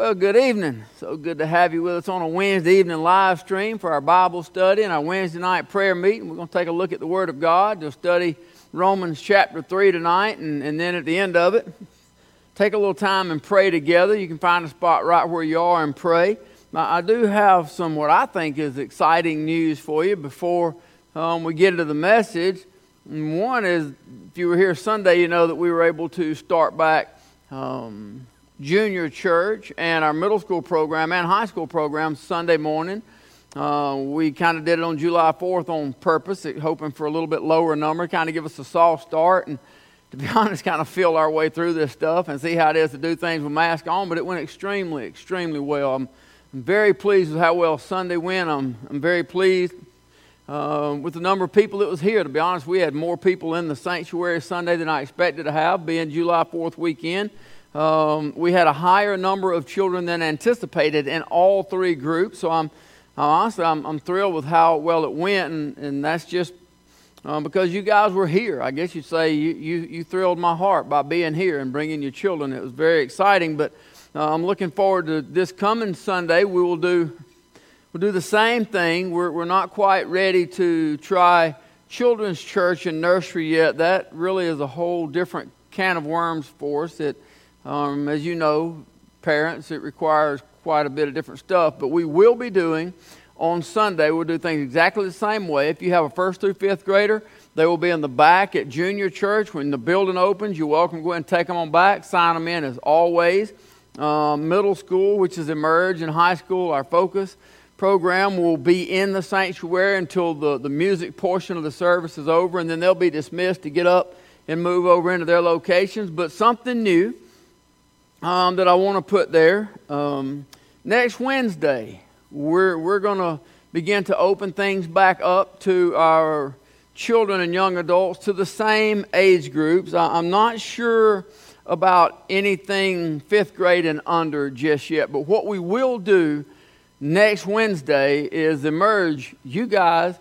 Well, good evening. So good to have you with us on a Wednesday evening live stream for our Bible study and our Wednesday night prayer meeting. We're going to take a look at the Word of God. to study Romans chapter 3 tonight, and, and then at the end of it, take a little time and pray together. You can find a spot right where you are and pray. Now, I do have some what I think is exciting news for you before um, we get into the message. And one is, if you were here Sunday, you know that we were able to start back. Um, junior church and our middle school program and high school program Sunday morning. Uh, we kind of did it on July 4th on purpose, hoping for a little bit lower number, kind of give us a soft start. And to be honest, kind of feel our way through this stuff and see how it is to do things with mask on. But it went extremely, extremely well. I'm, I'm very pleased with how well Sunday went. I'm, I'm very pleased uh, with the number of people that was here. To be honest, we had more people in the sanctuary Sunday than I expected to have, being July 4th weekend. Um, we had a higher number of children than anticipated in all three groups. So I'm, honestly, I'm, I'm, thrilled with how well it went, and, and that's just um, because you guys were here. I guess you'd say you, you, you thrilled my heart by being here and bringing your children. It was very exciting, but uh, I'm looking forward to this coming Sunday. We will do, we'll do the same thing. We're, we're not quite ready to try children's church and nursery yet. That really is a whole different can of worms for us. It, um, as you know, parents, it requires quite a bit of different stuff, but we will be doing on Sunday, we'll do things exactly the same way. If you have a first through fifth grader, they will be in the back at junior church. When the building opens, you're welcome to go and take them on back, sign them in as always. Um, middle school, which is Emerge, and high school, our focus program will be in the sanctuary until the, the music portion of the service is over, and then they'll be dismissed to get up and move over into their locations. But something new um, that I want to put there. Um, next Wednesday, we're, we're going to begin to open things back up to our children and young adults to the same age groups. I, I'm not sure about anything fifth grade and under just yet, but what we will do next Wednesday is emerge. You guys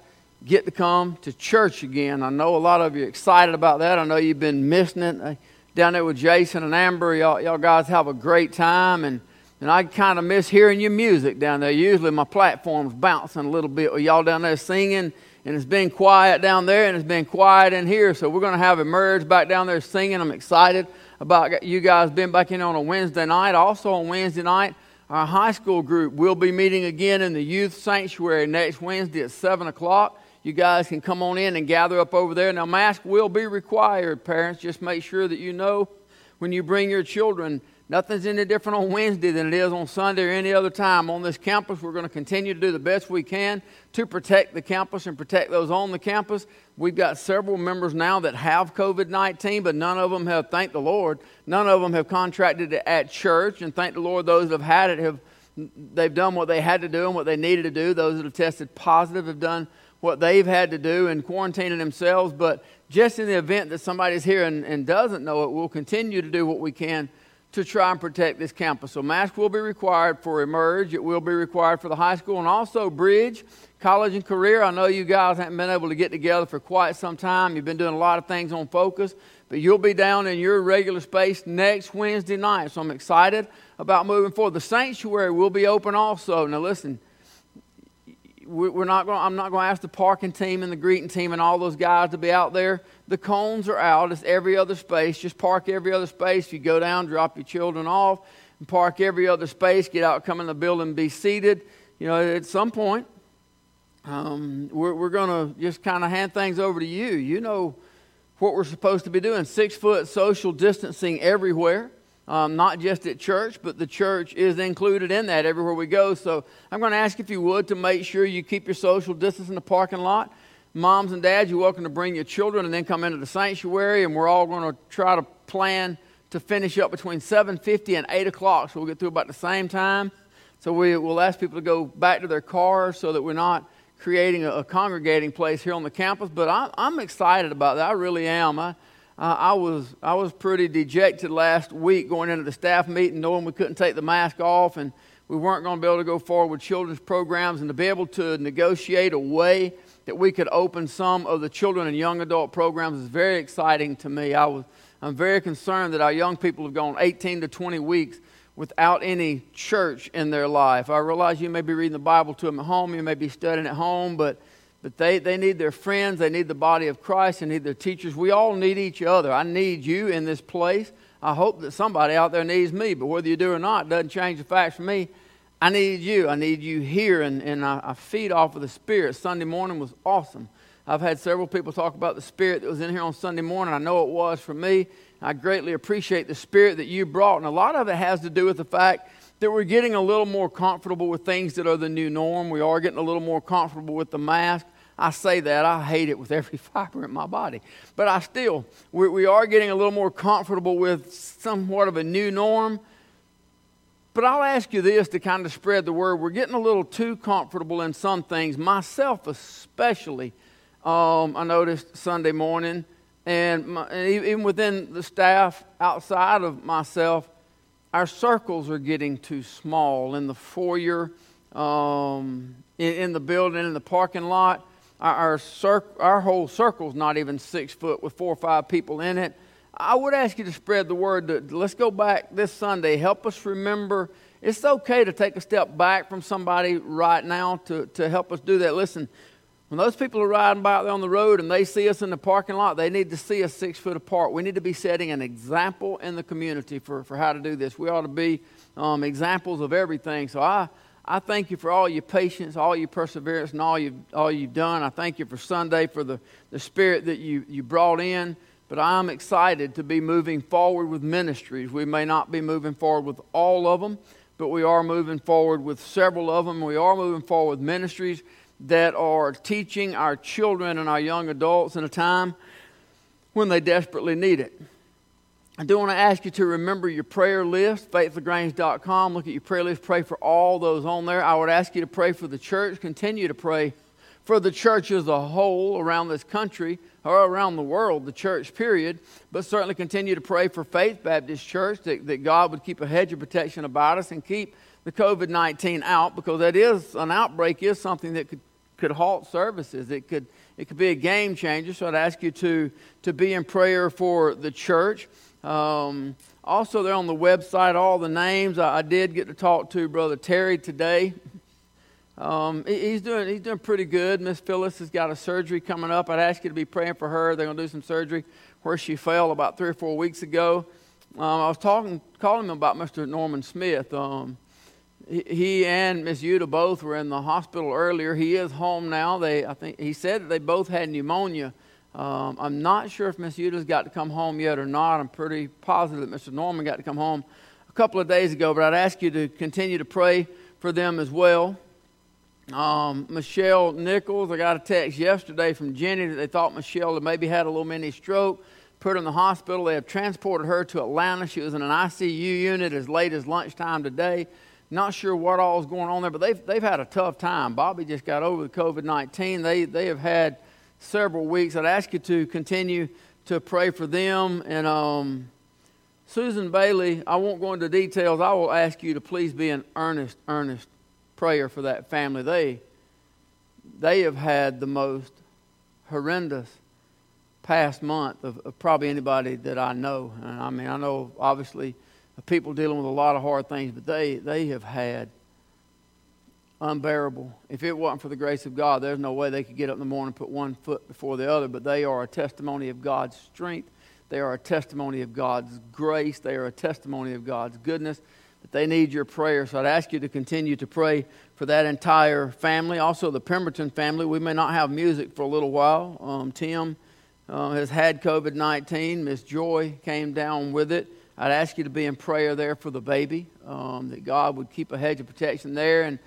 get to come to church again. I know a lot of you excited about that. I know you've been missing it down there with Jason and Amber. Y'all, y'all guys have a great time. And, and I kind of miss hearing your music down there. Usually my platform's bouncing a little bit with y'all down there singing. And it's been quiet down there and it's been quiet in here. So we're going to have Emerge back down there singing. I'm excited about you guys being back in on a Wednesday night. Also on Wednesday night, our high school group will be meeting again in the youth sanctuary next Wednesday at 7 o'clock you guys can come on in and gather up over there. Now, mask will be required, parents. Just make sure that you know when you bring your children. Nothing's any different on Wednesday than it is on Sunday or any other time. On this campus, we're going to continue to do the best we can to protect the campus and protect those on the campus. We've got several members now that have COVID 19, but none of them have, thank the Lord, none of them have contracted it at church. And thank the Lord, those that have had it have they've done what they had to do and what they needed to do. Those that have tested positive have done what they've had to do and quarantining themselves. But just in the event that somebody's here and, and doesn't know it, we'll continue to do what we can to try and protect this campus. So masks will be required for Emerge. It will be required for the high school and also Bridge, college and career. I know you guys haven't been able to get together for quite some time. You've been doing a lot of things on focus, but you'll be down in your regular space next Wednesday night. So I'm excited about moving forward. The sanctuary will be open also. Now listen, we're not going, I'm not going to ask the parking team and the greeting team and all those guys to be out there. The cones are out. It's every other space. Just park every other space. You go down, drop your children off, and park every other space. Get out, come in the building, be seated. You know, at some point, um, we're, we're going to just kind of hand things over to you. You know what we're supposed to be doing. Six foot social distancing everywhere um, not just at church, but the church is included in that everywhere we go. So I'm going to ask if you would to make sure you keep your social distance in the parking lot. Moms and dads, you're welcome to bring your children and then come into the sanctuary, and we're all going to try to plan to finish up between 7.50 and 8 o'clock, so we'll get through about the same time. So we, will ask people to go back to their cars so that we're not creating a, a congregating place here on the campus. But I, I'm excited about that. I really am. I, uh, I, was, I was pretty dejected last week going into the staff meeting knowing we couldn't take the mask off and we weren't going to be able to go forward with children's programs and to be able to negotiate a way that we could open some of the children and young adult programs is very exciting to me. I was, I'm very concerned that our young people have gone 18 to 20 weeks without any church in their life. I realize you may be reading the Bible to them at home, you may be studying at home, but, but they, they need their friends, they need the body of Christ, they need their teachers. We all need each other. I need you in this place. I hope that somebody out there needs me, but whether you do or not doesn't change the fact for me. I need you. I need you here, and, and I, I feed off of the Spirit. Sunday morning was awesome. I've had several people talk about the Spirit that was in here on Sunday morning. I know it was for me. I greatly appreciate the Spirit that you brought, and a lot of it has to do with the fact that we're getting a little more comfortable with things that are the new norm. We are getting a little more comfortable with the mask. I say that. I hate it with every fiber in my body. But I still, we, we are getting a little more comfortable with somewhat of a new norm. But I'll ask you this to kind of spread the word. We're getting a little too comfortable in some things, myself especially. Um, I noticed Sunday morning, and, my, and even within the staff outside of myself, our circles are getting too small in the foyer, um, in, in, the building, in the parking lot our, our, cir- our whole circle's not even six foot with four or five people in it. I would ask you to spread the word. That, let's go back this Sunday. Help us remember it's okay to take a step back from somebody right now to, to help us do that. Listen, when those people are riding by there on the road and they see us in the parking lot, they need to see us six foot apart. We need to be setting an example in the community for, for how to do this. We ought to be um, examples of everything. So I, I thank you for all your patience, all your perseverance, and all you've, all you've done. I thank you for Sunday, for the, the spirit that you, you brought in. But I'm excited to be moving forward with ministries. We may not be moving forward with all of them, but we are moving forward with several of them. We are moving forward with ministries that are teaching our children and our young adults in a time when they desperately need it. I do want to ask you to remember your prayer list, faithlagrange.com. Look at your prayer list, pray for all those on there. I would ask you to pray for the church, continue to pray for the church as a whole around this country or around the world, the church, period. But certainly continue to pray for Faith Baptist Church that, that God would keep a hedge of protection about us and keep the COVID 19 out because that is an outbreak, is something that could, could halt services. It could, it could be a game changer. So I'd ask you to, to be in prayer for the church. Um, also, there on the website, all the names. I, I, did get to talk to Brother Terry today. Um, he, he's, doing, he's doing pretty good. Miss Phyllis has got a surgery coming up. I'd ask you to be praying for her. They're going to do some surgery where she fell about three or four weeks ago. Um, I was talking, calling him about Mr. Norman Smith. Um, he, and Miss Yuta both were in the hospital earlier. He is home now. They, I think, he said that they both had pneumonia. Um, I'm not sure if Miss Yuta's got to come home yet or not. I'm pretty positive that Mr. Norman got to come home a couple of days ago, but I'd ask you to continue to pray for them as well. Um, Michelle Nichols, I got a text yesterday from Jenny that they thought Michelle had maybe had a little mini stroke, put her in the hospital. They have transported her to Atlanta. She was in an ICU unit as late as lunchtime today. Not sure what all is going on there, but they've, they've had a tough time. Bobby just got over the COVID 19. They, they have had several weeks. I'd ask you to continue to pray for them. And um, Susan Bailey, I won't go into details. I will ask you to please be an earnest, earnest prayer for that family. They, they have had the most horrendous past month of, of probably anybody that I know. And I mean, I know obviously people dealing with a lot of hard things, but they, they have had unbearable. If it wasn't for the grace of God, there's no way they could get up in the morning and put one foot before the other. But they are a testimony of God's strength. They are a testimony of God's grace. They are a testimony of God's goodness. But they need your prayer. So I'd ask you to continue to pray for that entire family. Also, the Pemberton family. We may not have music for a little while. Um, Tim uh, has had COVID 19. Miss Joy came down with it. I'd ask you to be in prayer there for the baby, um, that God would keep a hedge of protection there. And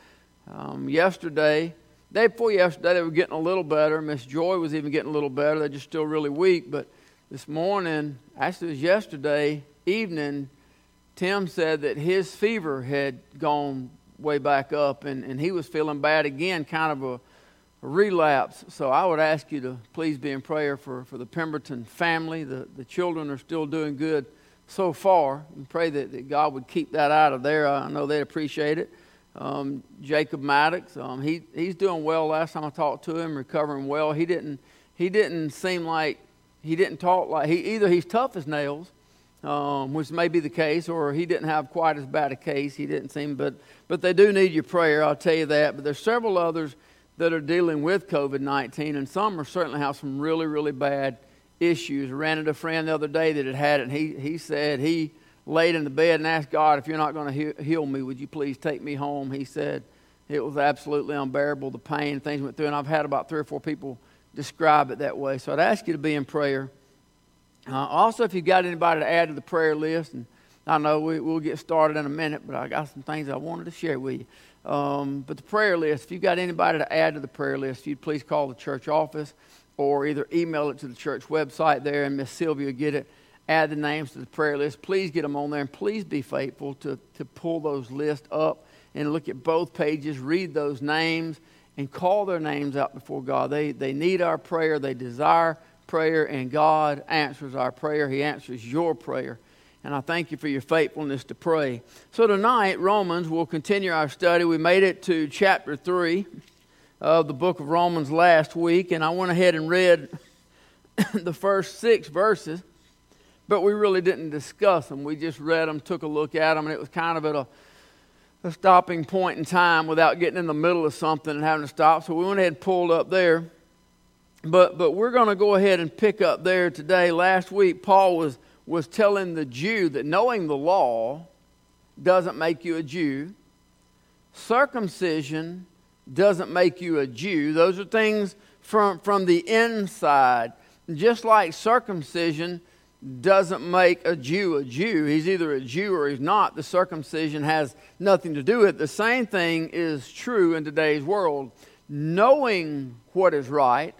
um, yesterday, day before yesterday, they were getting a little better. Miss Joy was even getting a little better. They're just still really weak. But this morning, actually, it was yesterday evening, Tim said that his fever had gone way back up and, and he was feeling bad again, kind of a, a relapse. So I would ask you to please be in prayer for, for the Pemberton family. The, the children are still doing good so far and pray that, that God would keep that out of there. I know they'd appreciate it um, Jacob Maddox. Um, he he's doing well. Last time I talked to him, recovering well. He didn't he didn't seem like he didn't talk like he either he's tough as nails, um, which may be the case, or he didn't have quite as bad a case. He didn't seem, but but they do need your prayer. I'll tell you that. But there's several others that are dealing with COVID 19, and some are certainly have some really really bad issues. Ran into a friend the other day that had had it, and he he said he laid in the bed and asked God, if you're not going to heal me, would you please take me home? He said it was absolutely unbearable, the pain, things went through, and I've had about three or four people describe it that way. So I'd ask you to be in prayer. Uh, also, if you've got anybody to add to the prayer list, and I know we, will get started in a minute, but I got some things I wanted to share with you. Um, but the prayer list, if you've got anybody to add to the prayer list, you'd please call the church office or either email it to the church website there, and Miss Sylvia will get it. Add the names to the prayer list. Please get them on there, and please be faithful to, to pull those lists up and look at both pages, read those names, and call their names out before God. They, they need our prayer, they desire prayer, and God answers our prayer. He answers your prayer. And I thank you for your faithfulness to pray. So tonight, Romans, we'll continue our study. We made it to chapter 3 of the book of Romans last week, and I went ahead and read the first six verses, but we really didn't discuss them. We just read them, took a look at them, and it was kind of at a, a stopping point in time without getting in the middle of something and having to stop. So we went ahead and pulled up there. But, but we're going to go ahead and pick up there today. Last week, Paul was, was telling the Jew that knowing the law doesn't make you a Jew, circumcision doesn't make you a Jew. Those are things from, from the inside. Just like circumcision doesn't make a Jew a Jew, he's either a Jew or he's not. The circumcision has nothing to do with it. The same thing is true in today's world. Knowing what is right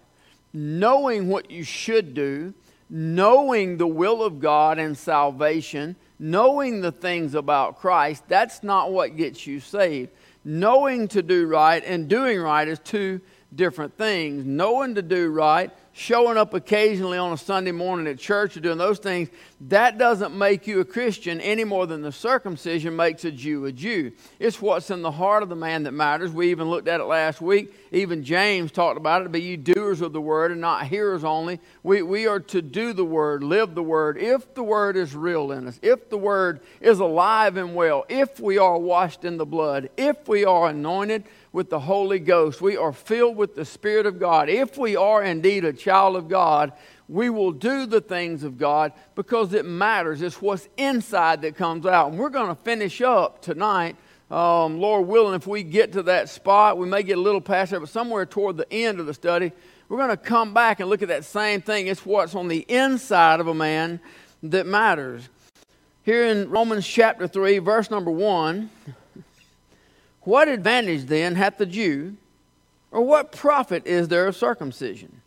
knowing what you should do, knowing the will of God and salvation, knowing the things about Christ, that's not what gets you saved. Knowing to do right and doing right is two different things. Knowing to do right showing up occasionally on a Sunday morning at church or doing those things, that doesn't make you a Christian any more than the circumcision makes a Jew a Jew. It's what's in the heart of the man that matters. We even looked at it last week. Even James talked about it, be you doers of the word and not hearers only. We, we are to do the word, live the word, if the word is real in us, if the word is alive and well, if we are washed in the blood, if we are anointed with the Holy Ghost. We are filled with the Spirit of God. If we are indeed a child of God, we will do the things of God because it matters. It's what's inside that comes out. And we're going to finish up tonight. Um, Lord willing, if we get to that spot, we may get a little past there, but somewhere toward the end of the study, we're going to come back and look at that same thing. It's what's on the inside of a man that matters. Here in Romans chapter 3, verse number 1, what advantage then hath the Jew, or what profit is there of circumcision?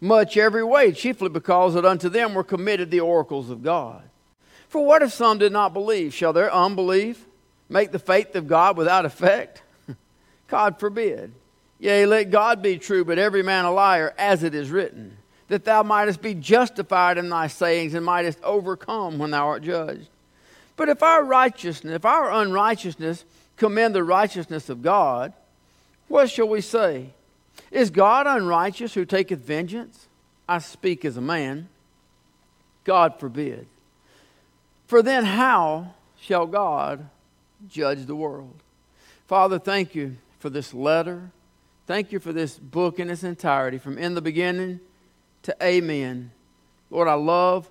Much every way, chiefly because that unto them were committed the oracles of God. For what if some did not believe? Shall their unbelief make the faith of God without effect? God forbid. Yea, let God be true, but every man a liar, as it is written, that thou mightest be justified in thy sayings and mightest overcome when thou art judged. But if our righteousness, if our unrighteousness commend the righteousness of God, what shall we say? Is God unrighteous who taketh vengeance? I speak as a man. God forbid. For then how shall God judge the world? Father, thank you for this letter. Thank you for this book in its entirety, from in the beginning to amen. Lord, I love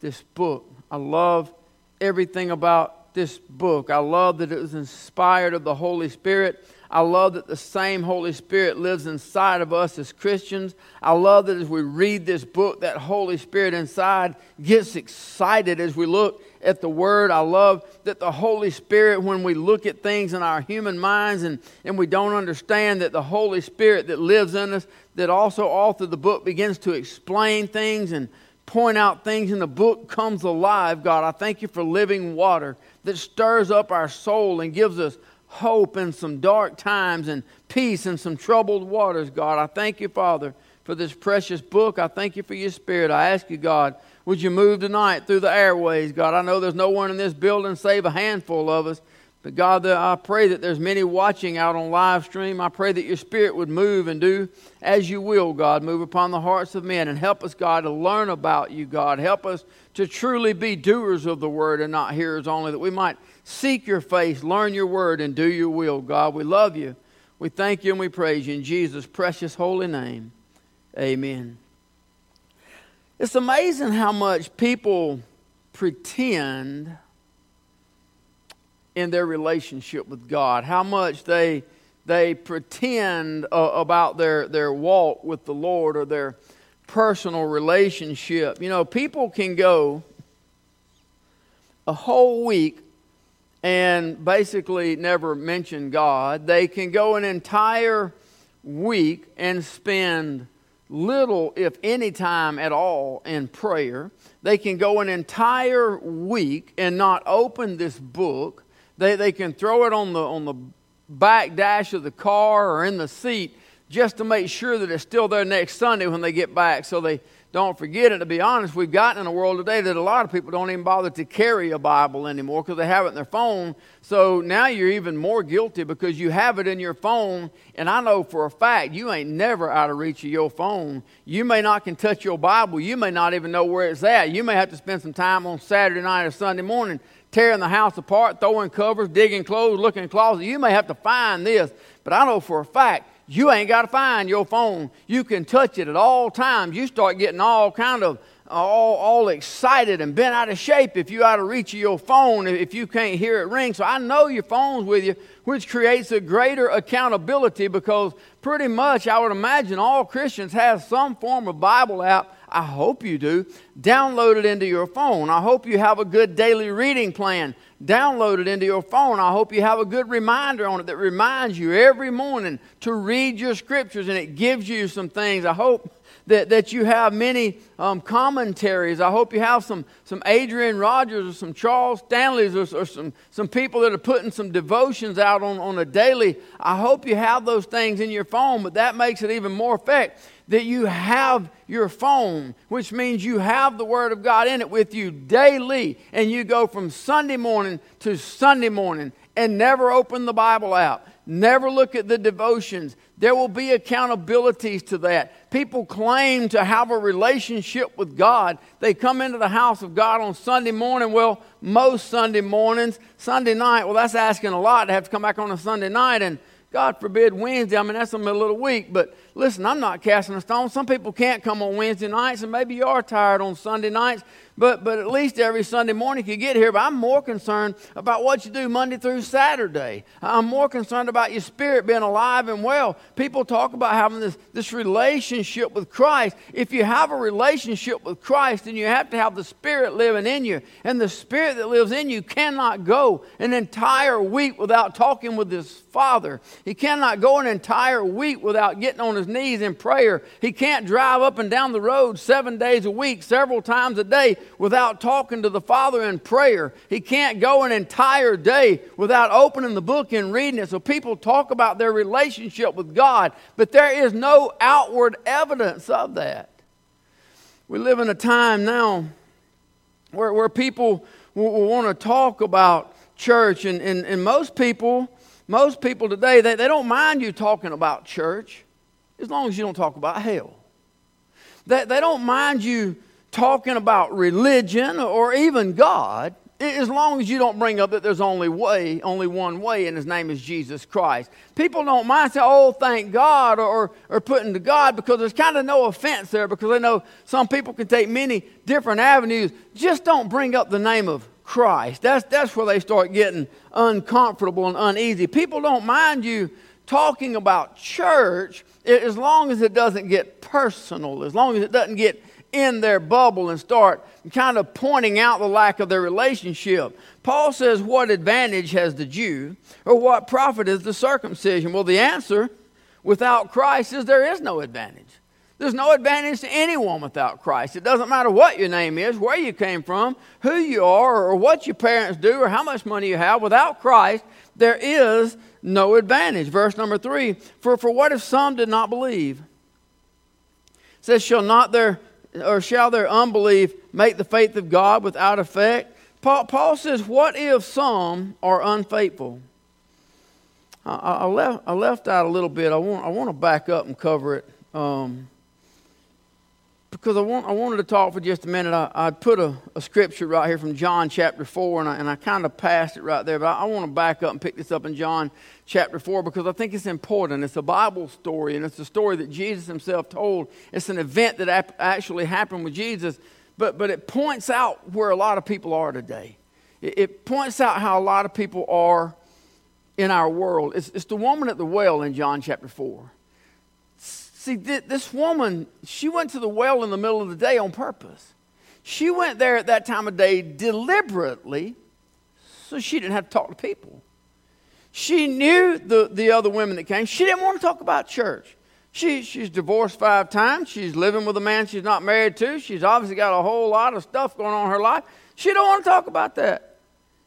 this book. I love everything about this book. I love that it was inspired of the Holy Spirit. I love that the same Holy Spirit lives inside of us as Christians. I love that as we read this book, that Holy Spirit inside gets excited as we look at the Word. I love that the Holy Spirit, when we look at things in our human minds and, and we don't understand that the Holy Spirit that lives in us, that also all through the book begins to explain things and point out things in the book comes alive, God. I thank you for living water that stirs up our soul and gives us hope in some dark times and peace in some troubled waters, God. I thank you, Father, for this precious book. I thank you for your spirit. I ask you, God, would you move tonight through the airways, God? I know there's no one in this building save a handful of us, But God, I pray that there's many watching out on live stream. I pray that your spirit would move and do as you will, God. Move upon the hearts of men and help us, God, to learn about you, God. Help us to truly be doers of the word and not hearers only, that we might seek your face, learn your word, and do your will, God. We love you. We thank you and we praise you in Jesus' precious holy name. Amen. It's amazing how much people pretend in their relationship with God, how much they, they pretend uh, about their, their walk with the Lord or their personal relationship. You know, people can go a whole week and basically never mention God. They can go an entire week and spend little, if any time at all, in prayer. They can go an entire week and not open this book. They, they can throw it on the, on the back dash of the car or in the seat just to make sure that it's still there next Sunday when they get back so they don't forget it. To be honest, we've gotten in a world today that a lot of people don't even bother to carry a Bible anymore because they have it in their phone. So now you're even more guilty because you have it in your phone. And I know for a fact you ain't never out of reach of your phone. You may not can touch your Bible. You may not even know where it's at. You may have to spend some time on Saturday night or Sunday morning tearing the house apart, throwing covers, digging clothes, looking in closets. You may have to find this. But I know for a fact you ain't got to find your phone. You can touch it at all times. You start getting all kind of all, all excited and bent out of shape if you out of reach of your phone if you can't hear it ring. So I know your phone's with you, which creates a greater accountability because pretty much I would imagine all Christians have some form of Bible app. I hope you do. Download it into your phone. I hope you have a good daily reading plan download it into your phone. I hope you have a good reminder on it that reminds you every morning to read your scriptures and it gives you some things. I hope that, that you have many um, commentaries. I hope you have some, some Adrian Rogers or some Charles Stanleys or, or, some, some people that are putting some devotions out on, on a daily. I hope you have those things in your phone, but that makes it even more effect that you have your phone, which means you have the Word of God in it with you daily, and you go from Sunday morning to Sunday morning and never open the Bible out, never look at the devotions. There will be accountabilities to that. People claim to have a relationship with God. They come into the house of God on Sunday morning. Well, most Sunday mornings, Sunday night, well, that's asking a lot to have to come back on a Sunday night and God forbid Wednesday. I mean, that's the middle of the week. But listen, I'm not casting a stone. Some people can't come on Wednesday nights, and maybe you are tired on Sunday nights but, but at least every Sunday morning you get here. But I'm more concerned about what you do Monday through Saturday. I'm more concerned about your spirit being alive and well. People talk about having this, this relationship with Christ. If you have a relationship with Christ, then you have to have the Spirit living in you. And the Spirit that lives in you cannot go an entire week without talking with his Father. He cannot go an entire week without getting on his knees in prayer. He can't drive up and down the road seven days a week, several times a day without talking to the Father in prayer. He can't go an entire day without opening the book and reading it. So people talk about their relationship with God, but there is no outward evidence of that. We live in a time now where, where people will, will want to talk about church, and, and, and most people, most people today, they, they don't mind you talking about church as long as you don't talk about hell. They, they don't mind you talking about religion or even God, as long as you don't bring up that there's only way, only one way, and his name is Jesus Christ. People don't mind saying, oh, thank God, or, or putting to God, because there's kind of no offense there, because they know some people can take many different avenues. Just don't bring up the name of Christ. That's, that's where they start getting uncomfortable and uneasy. People don't mind you talking about church as long as it doesn't get personal, as long as it doesn't get in their bubble and start kind of pointing out the lack of their relationship. Paul says, What advantage has the Jew, or what profit is the circumcision? Well, the answer without Christ is there is no advantage. There's no advantage to anyone without Christ. It doesn't matter what your name is, where you came from, who you are, or what your parents do, or how much money you have. Without Christ, there is no advantage. Verse number three For, for what if some did not believe? It says, Shall not their or shall their unbelief make the faith of God without effect? Paul, Paul says, What if some are unfaithful? I, I, left, I left out a little bit. I want, I want to back up and cover it. Um, because I, want, I wanted to talk for just a minute. I, I put a, a scripture right here from John chapter 4, and I, and I kind of passed it right there. But I, I want to back up and pick this up in John chapter 4 because I think it's important. It's a Bible story, and it's a story that Jesus himself told. It's an event that ap- actually happened with Jesus, but, but it points out where a lot of people are today. It, it points out how a lot of people are in our world. It's, it's the woman at the well in John chapter 4. See, this woman, she went to the well in the middle of the day on purpose. She went there at that time of day deliberately so she didn't have to talk to people. She knew the, the other women that came. She didn't want to talk about church. She, she's divorced five times. She's living with a man she's not married to. She's obviously got a whole lot of stuff going on in her life. She don't want to talk about that.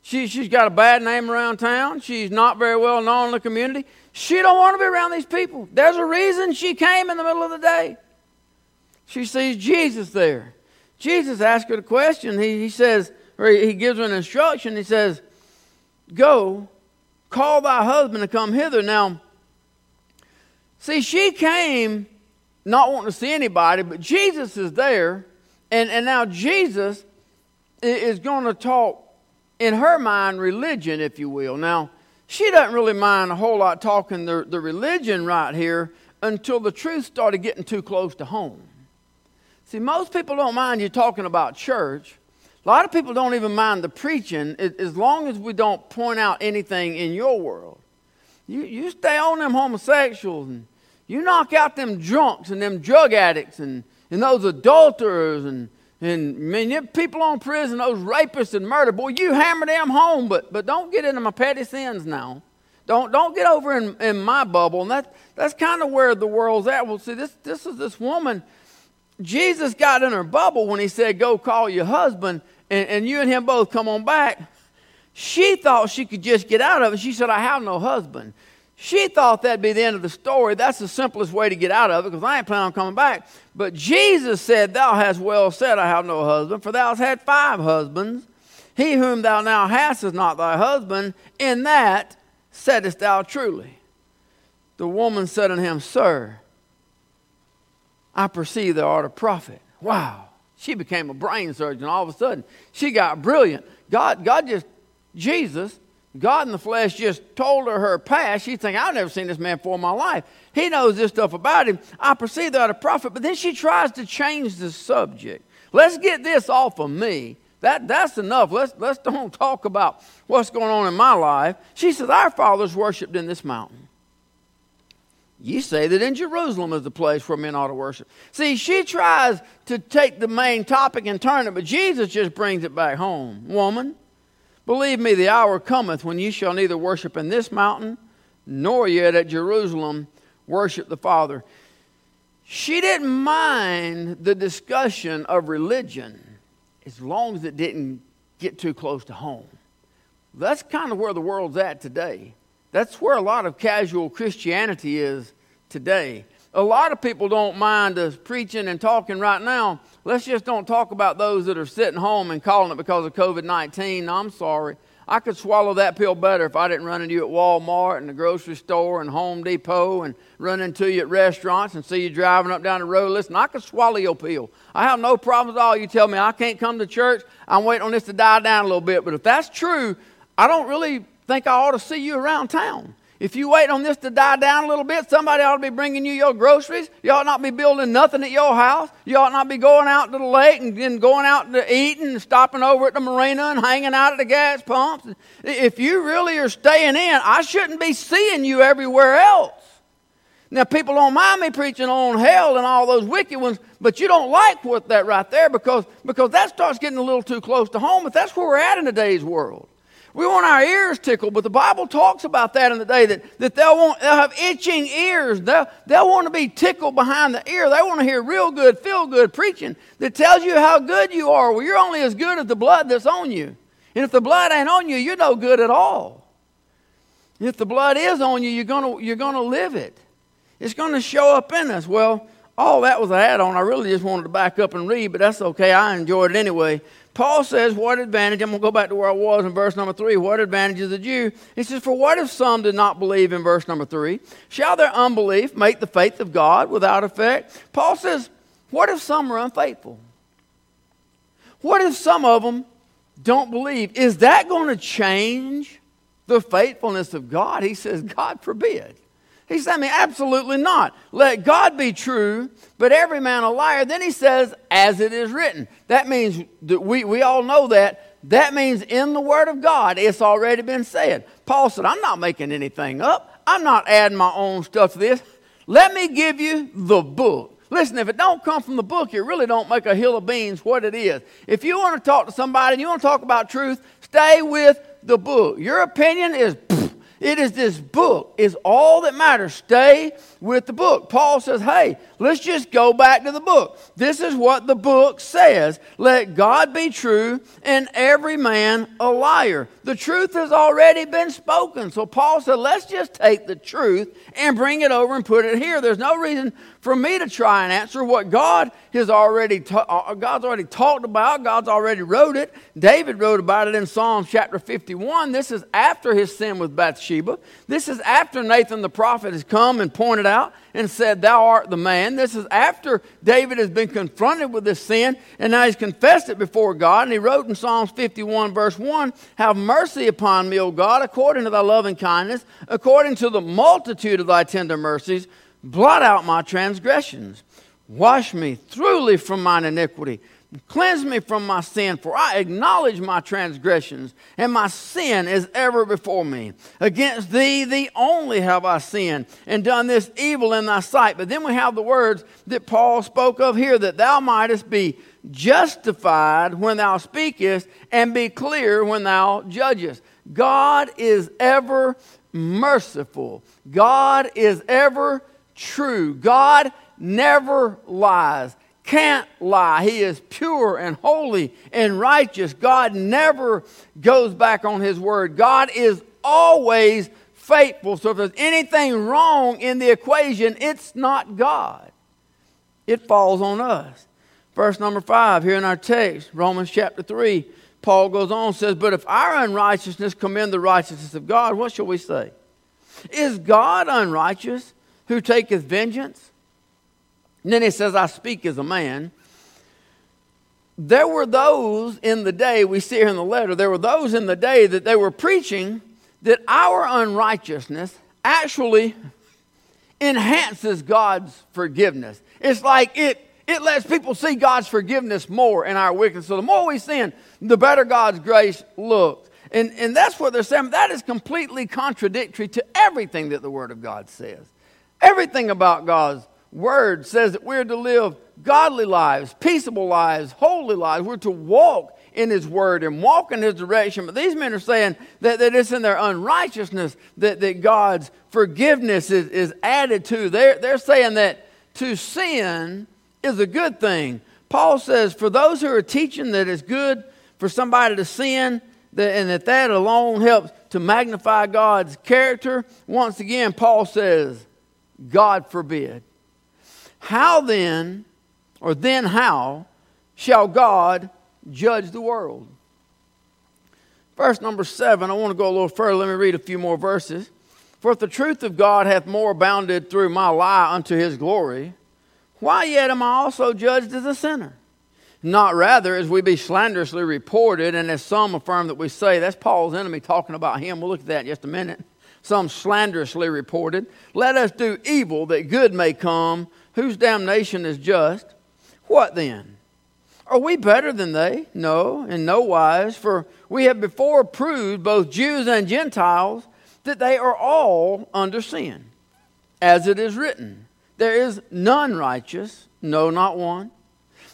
She, she's got a bad name around town. She's not very well known in the community. She don't want to be around these people. There's a reason she came in the middle of the day. She sees Jesus there. Jesus asks her a question. He, he says, or he, he gives her an instruction. He says, Go, call thy husband to come hither. Now, see, she came not wanting to see anybody, but Jesus is there. And, and now Jesus is going to talk in her mind, religion, if you will. Now, she doesn't really mind a whole lot talking the, the religion right here until the truth started getting too close to home. See, most people don't mind you talking about church. A lot of people don't even mind the preaching as long as we don't point out anything in your world. You, you stay on them homosexuals and you knock out them drunks and them drug addicts and, and those adulterers and and man, people on prison, those rapists and murder, boy, you hammer them home, but, but don't get into my petty sins now. Don't, don't get over in, in my bubble. And that, that's kind of where the world's at. Well, see, this, this is this woman. Jesus got in her bubble when he said, Go call your husband, and, and you and him both come on back. She thought she could just get out of it. She said, I have no husband. She thought that'd be the end of the story. That's the simplest way to get out of it because I ain't planning on coming back. But Jesus said, Thou hast well said, I have no husband, for thou hast had five husbands. He whom thou now hast is not thy husband. In that saidst thou truly. The woman said unto him, Sir, I perceive thou art a prophet. Wow. She became a brain surgeon all of a sudden. She got brilliant. God, God just, Jesus God in the flesh just told her her past. She's thinking, I've never seen this man before in my life. He knows this stuff about him. I perceive that a prophet. But then she tries to change the subject. Let's get this off of me. That, that's enough. Let's, let's don't talk about what's going on in my life. She says, Our fathers worshiped in this mountain. You say that in Jerusalem is the place where men ought to worship. See, she tries to take the main topic and turn it, but Jesus just brings it back home. Woman, Believe me, the hour cometh when ye shall neither worship in this mountain, nor yet at Jerusalem worship the Father. She didn't mind the discussion of religion as long as it didn't get too close to home. That's kind of where the world's at today. That's where a lot of casual Christianity is today a lot of people don't mind us preaching and talking right now. Let's just don't talk about those that are sitting home and calling it because of COVID 19. I'm sorry. I could swallow that pill better if I didn't run into you at Walmart and the grocery store and Home Depot and run into you at restaurants and see you driving up down the road. Listen, I could swallow your pill. I have no problems at all. You tell me I can't come to church. I'm waiting on this to die down a little bit. But if that's true, I don't really think I ought to see you around town. If you wait on this to die down a little bit, somebody ought to be bringing you your groceries. You ought not be building nothing at your house. You ought not be going out to the lake and, and going out to eating and stopping over at the marina and hanging out at the gas pumps. If you really are staying in, I shouldn't be seeing you everywhere else. Now, people don't mind me preaching on hell and all those wicked ones, but you don't like what that right there because, because that starts getting a little too close to home. But that's where we're at in today's world. We want our ears tickled, but the Bible talks about that in the day that, that they'll, want, they'll have itching ears. They'll, they'll want to be tickled behind the ear. They want to hear real good, feel good preaching that tells you how good you are. Well, you're only as good as the blood that's on you. And if the blood ain't on you, you're no good at all. If the blood is on you, you're going you're gonna live it. It's going to show up in us. Well, all that was an add on. I really just wanted to back up and read, but that's okay. I enjoyed it anyway. Paul says, What advantage? I'm going to go back to where I was in verse number three. What advantage is the Jew? He says, For what if some did not believe in verse number three? Shall their unbelief make the faith of God without effect? Paul says, What if some are unfaithful? What if some of them don't believe? Is that going to change the faithfulness of God? He says, God forbid. He said, I mean, absolutely not. Let God be true, but every man a liar. Then he says, as it is written. That means that we, we all know that. That means in the Word of God, it's already been said. Paul said, I'm not making anything up. I'm not adding my own stuff to this. Let me give you the book. Listen, if it don't come from the book, you really don't make a hill of beans what it is. If you want to talk to somebody and you want to talk about truth, stay with the book. Your opinion is it is this book is all that matters. Stay with the book. Paul says, "Hey, let's just go back to the book. This is what the book says. Let God be true and every man a liar. The truth has already been spoken." So Paul said, "Let's just take the truth and bring it over and put it here. There's no reason for me to try and answer what God has already ta- uh, God's already talked about. God's already wrote it. David wrote about it in Psalms chapter 51. This is after his sin with Bathsheba. This is after Nathan the prophet has come and pointed out and said, Thou art the man. This is after David has been confronted with this sin and now he's confessed it before God. And he wrote in Psalms 51, verse 1 Have mercy upon me, O God, according to thy loving kindness, according to the multitude of thy tender mercies Blot out my transgressions. Wash me thoroughly from mine iniquity. Cleanse me from my sin, for I acknowledge my transgressions, and my sin is ever before me. Against thee, thee only have I sinned, and done this evil in thy sight. But then we have the words that Paul spoke of here that thou mightest be justified when thou speakest, and be clear when thou judgest. God is ever merciful, God is ever true. God never lies, can't lie. He is pure and holy and righteous. God never goes back on His word. God is always faithful. So if there's anything wrong in the equation, it's not God, it falls on us. Verse number five here in our text, Romans chapter 3. Paul goes on and says, But if our unrighteousness commend the righteousness of God, what shall we say? Is God unrighteous? who taketh vengeance. And then he says, I speak as a man. There were those in the day, we see here in the letter, there were those in the day that they were preaching that our unrighteousness actually enhances God's forgiveness. It's like it, it lets people see God's forgiveness more in our wickedness. So the more we sin, the better God's grace looks. And, and that's what they're saying. That is completely contradictory to everything that the Word of God says. Everything about God's word says that we're to live godly lives, peaceable lives, holy lives. We're to walk in His Word and walk in His direction. But these men are saying that, that it's in their unrighteousness that, that God's forgiveness is, is added to. They're, they're saying that to sin is a good thing. Paul says, for those who are teaching that it's good for somebody to sin, that, and that that alone helps to magnify God's character, once again, Paul says, God forbid. How then, or then how, shall God judge the world? Verse number seven, I want to go a little further. Let me read a few more verses. For if the truth of God hath more abounded through my lie unto his glory, why yet am I also judged as a sinner? Not rather as we be slanderously reported, and as some affirm that we say. That's Paul's enemy talking about him. We'll look at that in just a minute some slanderously reported. Let us do evil that good may come, whose damnation is just. What then? Are we better than they? No, in no wise, for we have before proved, both Jews and Gentiles, that they are all under sin. As it is written, there is none righteous, no, not one.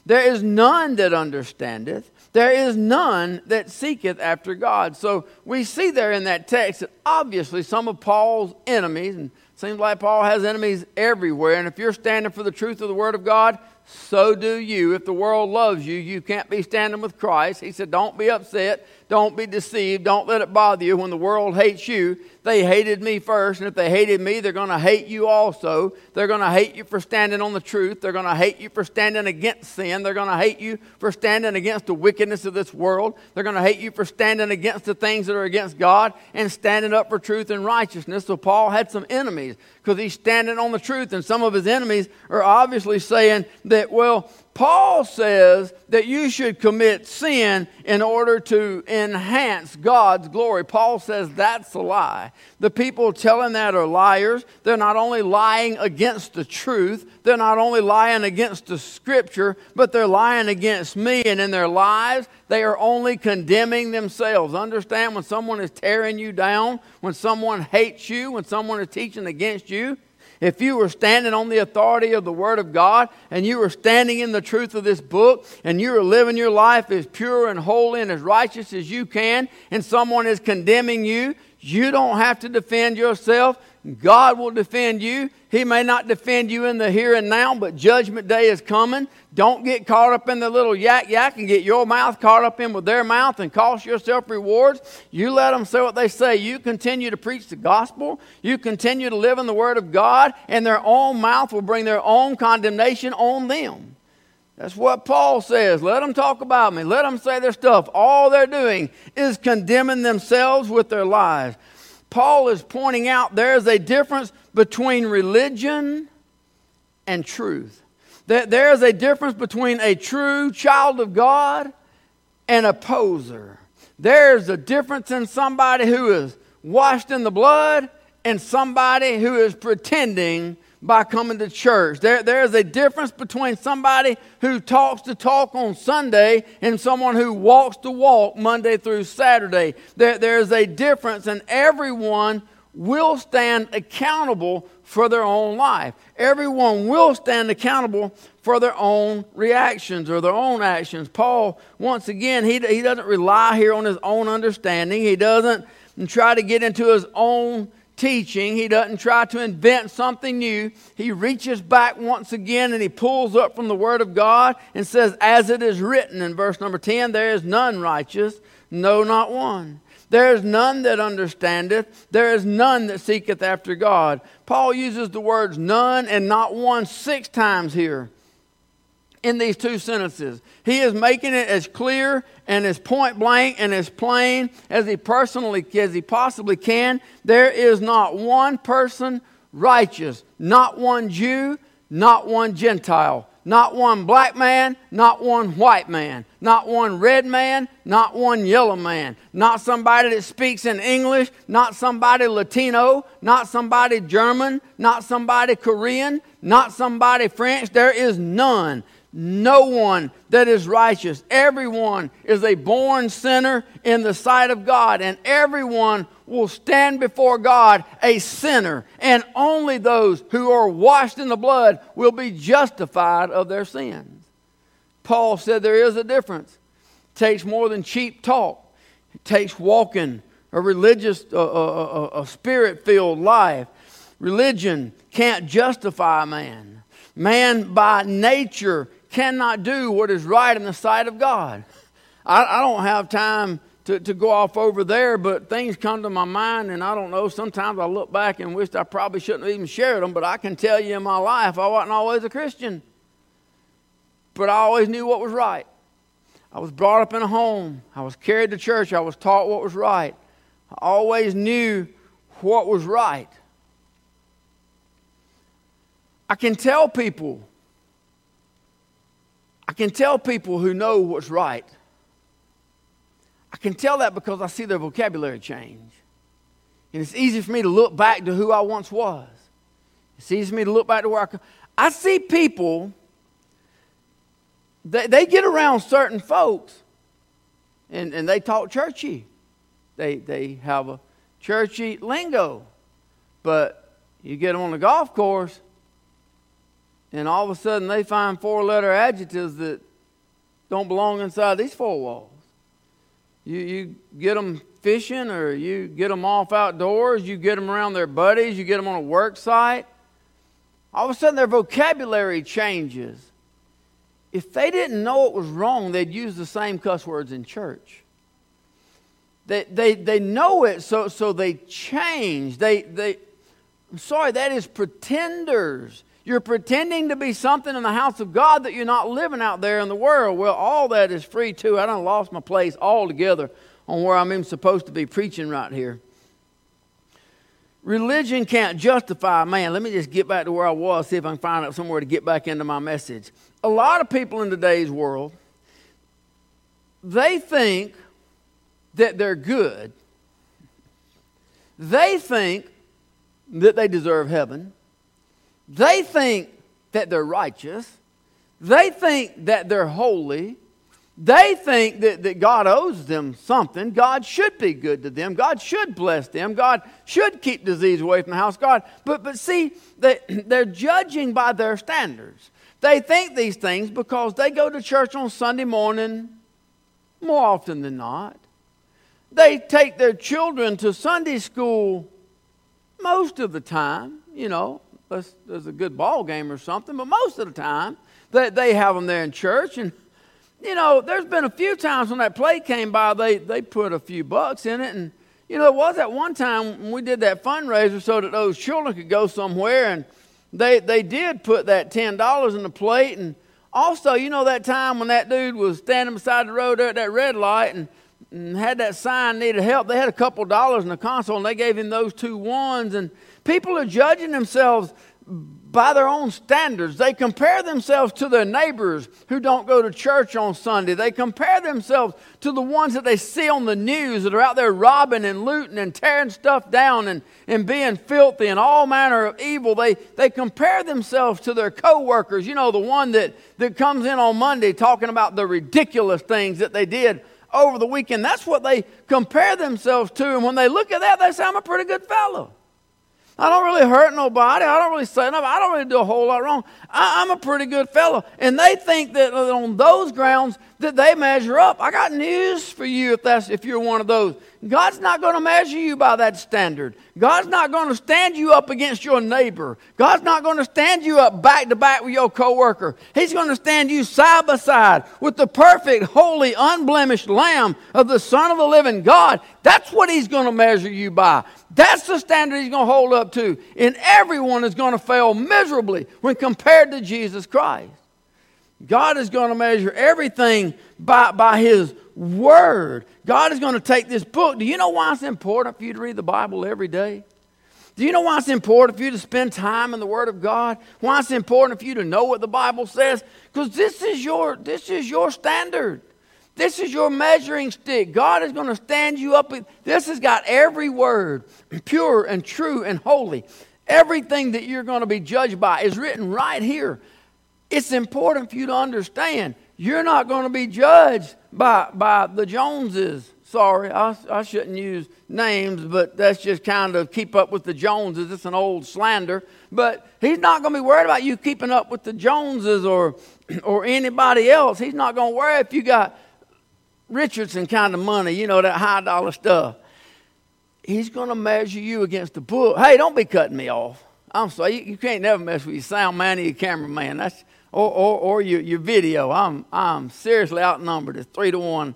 There is none that understandeth. There is none that seeketh after God. So we see there in that text that obviously some of Paul's enemies, and seems like Paul has enemies everywhere, and if you're standing for the truth of the Word of God, so do you. If the world loves you, you can't be standing with Christ. He said, Don't be upset. Don't be deceived. Don't let it bother you when the world hates you. They hated me first, and if they hated me, they're going to hate you also. They're going to hate you for standing on the truth. They're going to hate you for standing against sin. They're going to hate you for standing against the wickedness of this world. They're going to hate you for standing against the things that are against God and standing up for truth and righteousness. So Paul had some enemies because he's standing on the truth, and some of his enemies are obviously saying that, well, Paul says that you should commit sin in order to enhance God's glory. Paul says that's a lie. The people telling that are liars. They're not only lying against the truth, they're not only lying against the scripture, but they're lying against me. And in their lives, they are only condemning themselves. Understand when someone is tearing you down, when someone hates you, when someone is teaching against you, if you were standing on the authority of the Word of God and you were standing in the truth of this book and you were living your life as pure and holy and as righteous as you can, and someone is condemning you, you don't have to defend yourself. God will defend you. He may not defend you in the here and now, but judgment day is coming. Don't get caught up in the little yak yak and get your mouth caught up in with their mouth and cost yourself rewards. You let them say what they say. You continue to preach the gospel. You continue to live in the word of God, and their own mouth will bring their own condemnation on them. That's what Paul says. Let them talk about me. Let them say their stuff. All they're doing is condemning themselves with their lies. Paul is pointing out there's a difference between religion and truth. There is a difference between a true child of God and a poser. There's a difference in somebody who is washed in the blood and somebody who is pretending by coming to church. There, there's a difference between somebody who talks to talk on Sunday and someone who walks to walk Monday through Saturday. There, there's a difference, and everyone will stand accountable for their own life. Everyone will stand accountable for their own reactions or their own actions. Paul, once again, he, he doesn't rely here on his own understanding. He doesn't try to get into his own teaching. He doesn't try to invent something new. He reaches back once again and he pulls up from the Word of God and says, As it is written in verse number 10, there is none righteous, no, not one. There is none that understandeth. There is none that seeketh after God. Paul uses the words none and not one six times here in these two sentences. He is making it as clear and as point blank and as plain as he personally as he possibly can. There is not one person righteous, not one Jew, not one Gentile, not one black man, not one white man, not one red man, not one yellow man, not somebody that speaks in English, not somebody Latino, not somebody German, not somebody Korean, not somebody French. There is none no one that is righteous. Everyone is a born sinner in the sight of God, and everyone will stand before God a sinner. And only those who are washed in the blood will be justified of their sins. Paul said there is a difference. It takes more than cheap talk, it takes walking a religious, a, a, a spirit filled life. Religion can't justify a man. Man, by nature, cannot do what is right in the sight of God. I, I don't have time to, to go off over there, but things come to my mind, and I don't know. Sometimes I look back and wish I probably shouldn't have even shared them, but I can tell you in my life, I wasn't always a Christian. But I always knew what was right. I was brought up in a home, I was carried to church, I was taught what was right. I always knew what was right. I can tell people I can tell people who know what's right. I can tell that because I see their vocabulary change. And it's easy for me to look back to who I once was. It's easy for me to look back to where I come. I see people, they, they get around certain folks and, and they talk churchy. They, they have a churchy lingo. But you get them on the golf course, and all of a sudden they find four letter adjectives that don't belong inside these four walls. You, you get them fishing or you get them off outdoors, you get them around their buddies, you get them on a work site. All of a sudden their vocabulary changes. If they didn't know it was wrong, they'd use the same cuss words in church. they, they, they know it, so, so they change. They, they, I'm sorry, that is pretenders. You're pretending to be something in the house of God that you're not living out there in the world. Well, all that is free too. I done lost my place altogether on where I'm even supposed to be preaching right here. Religion can't justify, man, let me just get back to where I was, see if I can find out somewhere to get back into my message. A lot of people in today's world, they think that they're good. They think that they deserve heaven. They think that they're righteous. They think that they're holy. They think that, that God owes them something. God should be good to them. God should bless them. God should keep disease away from the house. God, but, but see, they, they're judging by their standards. They think these things because they go to church on Sunday morning more often than not. They take their children to Sunday school most of the time, you know, there's a good ball game or something, but most of the time they, they have them there in church. And you know, there's been a few times when that plate came by, they, they put a few bucks in it. And, you know, it was at one time when we did that fundraiser so that those children could go somewhere. And they, they did put that $10 in the plate. And also, you know, that time when that dude was standing beside the road there at that red light and, and had that sign needed help, they had a couple dollars in the console and they gave him those two ones. And people are judging themselves by their own standards. They compare themselves to their neighbors who don't go to church on Sunday. They compare themselves to the ones that they see on the news that are out there robbing and looting and tearing stuff down and, and being filthy and all manner of evil. They, they compare themselves to their coworkers. You know, the one that, that comes in on Monday talking about the ridiculous things that they did over the weekend. That's what they compare themselves to. And when they look at that, they say, I'm a pretty good fellow. I don't really hurt nobody. I don't really say nothing. I don't really do a whole lot wrong. I, am a pretty good fellow. And they think that on those grounds that they measure up. I got news for you if that's if you're one of those. God's not going to measure you by that standard. God's not going to stand you up against your neighbor. God's not going to stand you up back to back with your coworker. He's going to stand you side by side with the perfect, holy, unblemished Lamb of the Son of the living God. That's what He's going to measure you by. That's the standard He's going to hold up to. And everyone is going to fail miserably when compared to Jesus Christ. God is going to measure everything by, by His Word. God is going to take this book. Do you know why it's important for you to read the Bible every day? Do you know why it's important for you to spend time in the Word of God? Why it's important for you to know what the Bible says? Because this is your this is your standard. This is your measuring stick. God is going to stand you up. This has got every word, pure and true and holy. Everything that you're going to be judged by is written right here. It's important for you to understand you're not going to be judged by, by the Joneses. Sorry, I, I shouldn't use names, but that's just kind of keep up with the Joneses. It's an old slander. But he's not going to be worried about you keeping up with the Joneses or, or anybody else. He's not going to worry if you got Richardson kind of money, you know, that high dollar stuff. He's going to measure you against the book. Hey, don't be cutting me off. I'm sorry. You, you can't never mess with your sound man or your cameraman. That's or, or, or your, your video. I'm, I'm seriously outnumbered. It's three to one.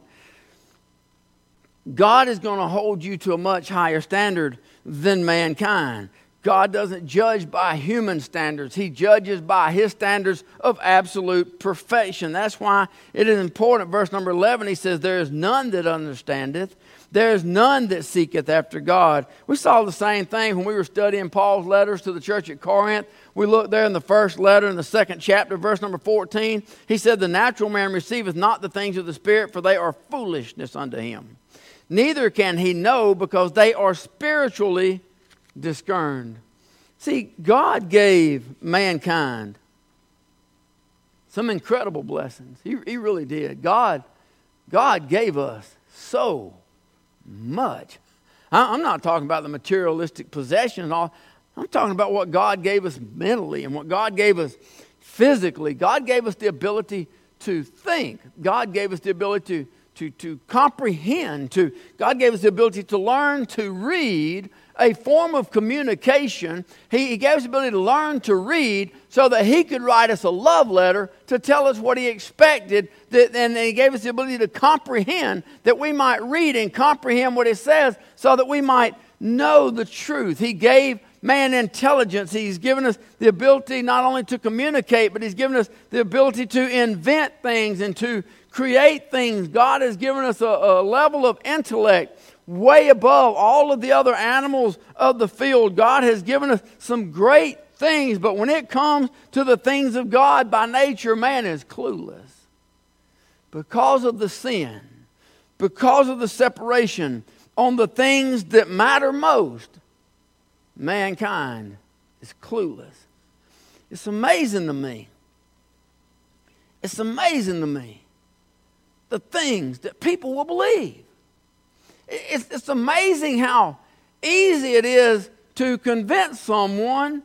God is going to hold you to a much higher standard than mankind. God doesn't judge by human standards. He judges by his standards of absolute perfection. That's why it is important. Verse number 11, he says, There is none that understandeth, there is none that seeketh after God. We saw the same thing when we were studying Paul's letters to the church at Corinth. We looked there in the first letter, in the second chapter, verse number 14. He said, The natural man receiveth not the things of the Spirit, for they are foolishness unto him. Neither can he know, because they are spiritually discerned. See, God gave mankind some incredible blessings. He, he really did. God, God gave us so much. I'm not talking about the materialistic possessions. All. I'm talking about what God gave us mentally and what God gave us physically. God gave us the ability to think. God gave us the ability to, to, to comprehend. To, God gave us the ability to learn to read a form of communication. He, he gave us the ability to learn to read so that he could write us a love letter to tell us what he expected. That, and he gave us the ability to comprehend that we might read and comprehend what it says so that we might know the truth. He gave man intelligence. He's given us the ability not only to communicate, but he's given us the ability to invent things and to create things. God has given us a, a level of intellect way above all of the other animals of the field. God has given us some great things, but when it comes to the things of God by nature, man is clueless. Because of the sin, because of the separation on the things that matter most, mankind is clueless. It's amazing to me. It's amazing to me the things that people will believe. It's, it's amazing how easy it is to convince someone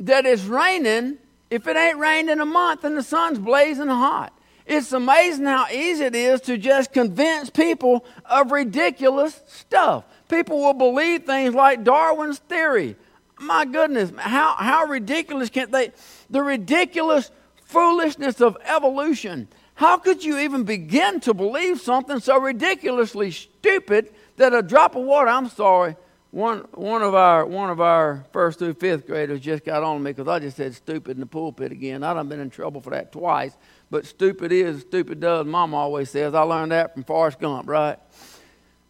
that it's raining if it ain't rained in a month and the sun's blazing hot. It's amazing how easy it is to just convince people of ridiculous stuff. People will believe things like Darwin's theory. My goodness, how, how ridiculous can they? The ridiculous foolishness of evolution. How could you even begin to believe something so ridiculously stupid that a drop of water, I'm sorry, one, one, of our, one of our first through fifth graders just got on me because I just said stupid in the pulpit again. I've been in trouble for that twice, but stupid is, stupid does. Mom always says. I learned that from Forrest Gump, right?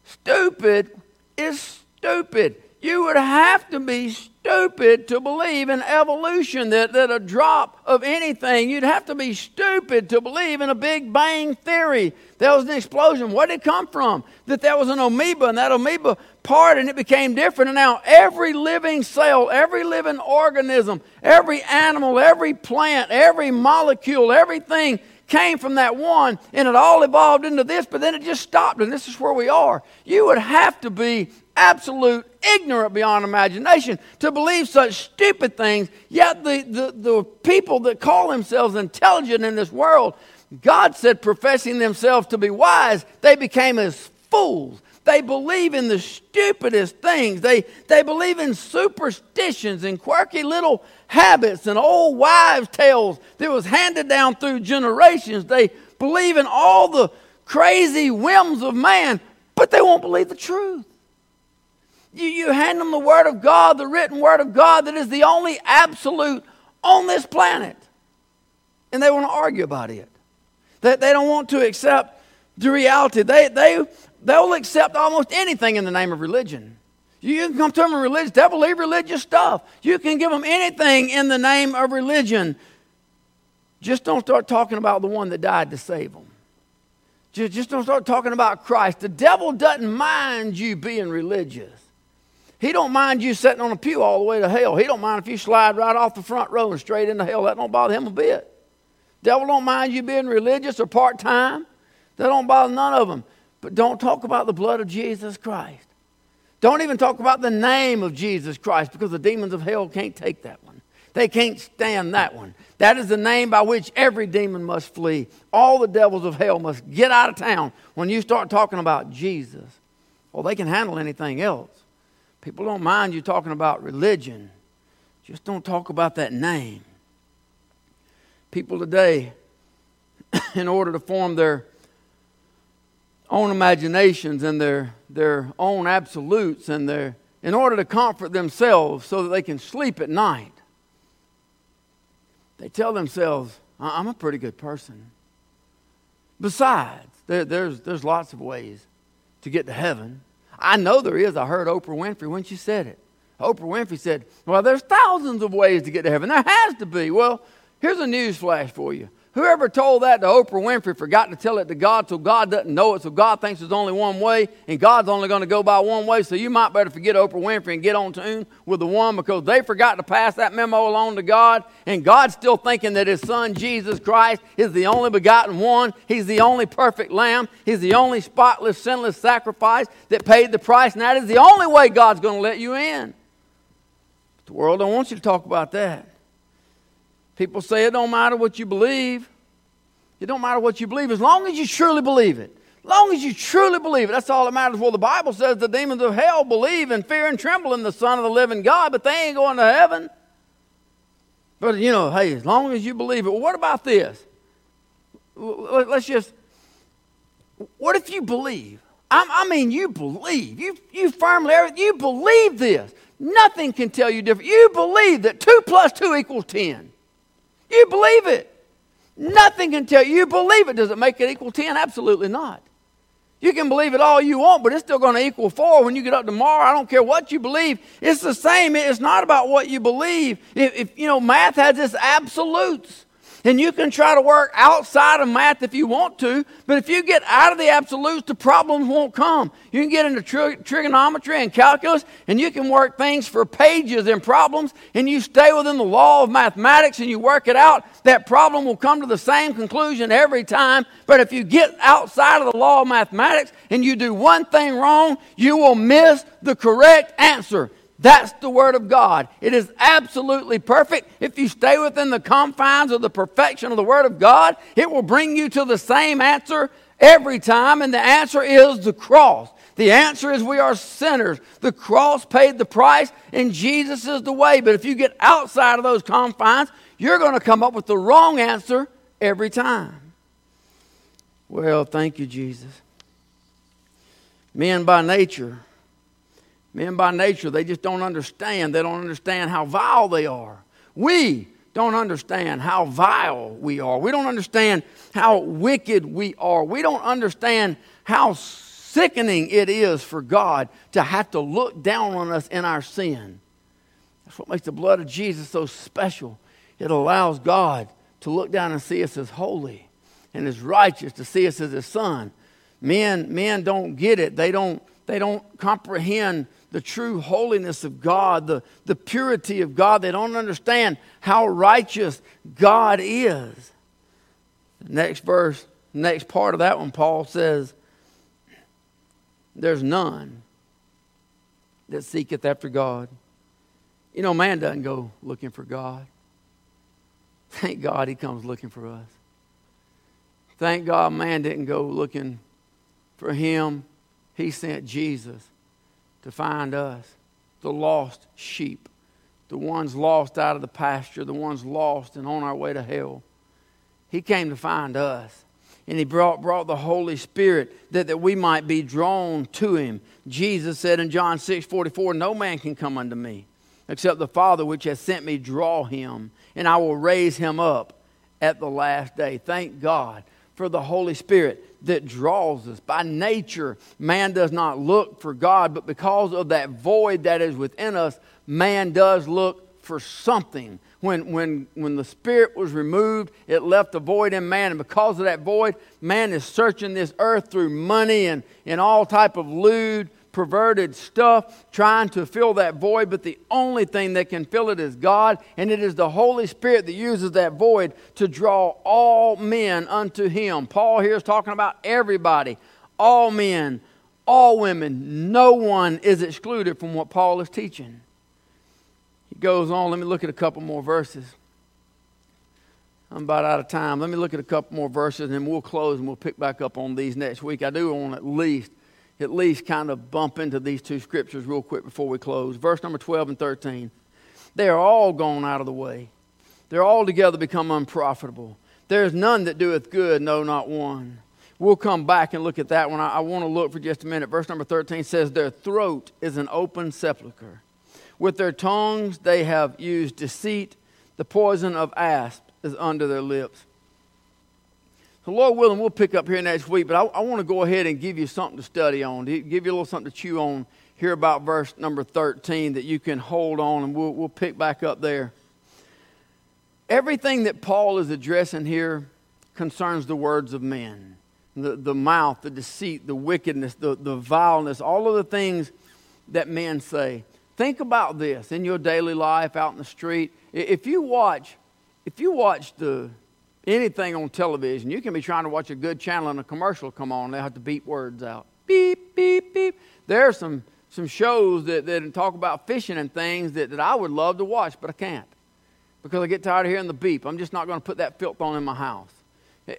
Stupid is stupid. You would have to be stupid to believe in evolution, that, that a drop of anything, you'd have to be stupid to believe in a Big Bang theory. There was an explosion. Where did it come from? That there was an amoeba, and that amoeba parted and it became different. And now every living cell, every living organism, every animal, every plant, every molecule, everything came from that one and it all evolved into this, but then it just stopped, and this is where we are. You would have to be absolute ignorant beyond imagination to believe such stupid things, yet the, the, the people that call themselves intelligent in this world, God said, professing themselves to be wise, they became as fools. They believe in the stupidest things. They, they believe in superstitions and quirky little habits and old wives' tales that was handed down through generations. They believe in all the crazy whims of man, but they won't believe the truth. You, you hand them the Word of God, the written Word of God that is the only absolute on this planet. And they want to argue about it. They, they don't want to accept the reality. They, they, they'll accept almost anything in the name of religion. You can come to them in religious, they believe religious stuff. You can give them anything in the name of religion. Just don't start talking about the one that died to save them. Just don't start talking about Christ. The devil doesn't mind you being religious. He don't mind you sitting on a pew all the way to hell. He don't mind if you slide right off the front row and straight into hell. That don't bother him a bit. Devil don't mind you being religious or part-time. That don't bother none of them. But don't talk about the blood of Jesus Christ. Don't even talk about the name of Jesus Christ because the demons of hell can't take that one. They can't stand that one. That is the name by which every demon must flee. All the devils of hell must get out of town when you start talking about Jesus. Well, they can handle anything else. People don't mind you talking about religion, just don't talk about that name. People today, in order to form their own imaginations and their, their own absolutes and their, in order to comfort themselves so that they can sleep at night. They tell themselves, I'm a pretty good person. Besides, there, there's, there's lots of ways to get to heaven. I know there is. I heard Oprah Winfrey when she said it. Oprah Winfrey said, Well, there's thousands of ways to get to heaven. There has to be. Well, here's a news flash for you. Whoever told that to Oprah Winfrey forgot to tell it to God, so God doesn't know it, so God thinks there's only one way, and God's only going to go by one way. So you might better forget Oprah Winfrey and get on tune with the one because they forgot to pass that memo along to God, and God's still thinking that His Son Jesus Christ is the only begotten one. He's the only perfect Lamb. He's the only spotless, sinless sacrifice that paid the price, and that is the only way God's going to let you in. The world don't want you to talk about that. People say it don't matter what you believe. It don't matter what you believe as long as you truly believe it. long as you truly believe it, that's all that matters. Well, the Bible says the demons of hell believe and fear and tremble in the Son of the living God, but they ain't going to heaven. But, you know, hey, as long as you believe it. Well, what about this? Let's just, what if you believe? I, mean, you believe. You, you firmly, you believe this. Nothing can tell you different. You believe that 2 plus 2 equals 10. You believe it. Nothing can tell you. You believe it. Does it make it equal 10? Absolutely not. You can believe it all you want, but it's still going to equal 4 when you get up tomorrow. I don't care what you believe. It's the same. It's not about what you believe. If, if you know, math has its absolutes. And you can try to work outside of math if you want to, but if you get out of the absolutes, the problems won't come. You can get into tri- trigonometry and calculus, and you can work things for pages and problems, and you stay within the law of mathematics and you work it out. That problem will come to the same conclusion every time. But if you get outside of the law of mathematics and you do one thing wrong, you will miss the correct answer. That's the Word of God. It is absolutely perfect. If you stay within the confines of the perfection of the Word of God, it will bring you to the same answer every time, and the answer is the cross. The answer is we are sinners. The cross paid the price, and Jesus is the way. But if you get outside of those confines, you're going to come up with the wrong answer every time. Well, thank you, Jesus. Men by nature Men by nature, they just don't understand. They don't understand how vile they are. We don't understand how vile we are. We don't understand how wicked we are. We don't understand how sickening it is for God to have to look down on us in our sin. That's what makes the blood of Jesus so special. It allows God to look down and see us as holy and as righteous, to see us as his son. Men, men don't get it. They don't, they don't comprehend the true holiness of God, the, the purity of God. They don't understand how righteous God is. Next verse, next part of that one, Paul says, There's none that seeketh after God. You know, man doesn't go looking for God. Thank God he comes looking for us. Thank God man didn't go looking for him. He sent Jesus to find us, the lost sheep, the ones lost out of the pasture, the ones lost and on our way to hell. He came to find us. And he brought, brought the Holy Spirit that, that we might be drawn to him. Jesus said in John 6 44, No man can come unto me except the Father which has sent me draw him, and I will raise him up at the last day. Thank God for the Holy Spirit that draws us. By nature, man does not look for God, but because of that void that is within us, man does look for something. When, when, when the Spirit was removed, it left a void in man. And because of that void, man is searching this earth through money and, and all type of lewd, perverted stuff trying to fill that void, but the only thing that can fill it is God, and it is the Holy Spirit that uses that void to draw all men unto Him. Paul here is talking about everybody, all men, all women. No one is excluded from what Paul is teaching. He goes on, let me look at a couple more verses. I'm about out of time. Let me look at a couple more verses and then we'll close and we'll pick back up on these next week. I do want at least at least kind of bump into these two scriptures real quick before we close. Verse number 12 and 13. They are all gone out of the way, they're all together become unprofitable. There is none that doeth good, no, not one. We'll come back and look at that one. I, I want to look for just a minute. Verse number 13 says, Their throat is an open sepulchre. With their tongues they have used deceit. The poison of asp is under their lips. So, Lord willing, we'll pick up here next week, but I, I want to go ahead and give you something to study on, give you a little something to chew on here about verse number 13 that you can hold on, and we'll, we'll pick back up there. Everything that Paul is addressing here concerns the words of men the, the mouth, the deceit, the wickedness, the, the vileness, all of the things that men say. Think about this in your daily life out in the street. If you watch, if you watch the anything on television. You can be trying to watch a good channel and a commercial come on. They have to beep words out. Beep, beep, beep. There are some, some shows that, that talk about fishing and things that, that I would love to watch, but I can't because I get tired of hearing the beep. I'm just not going to put that filth on in my house.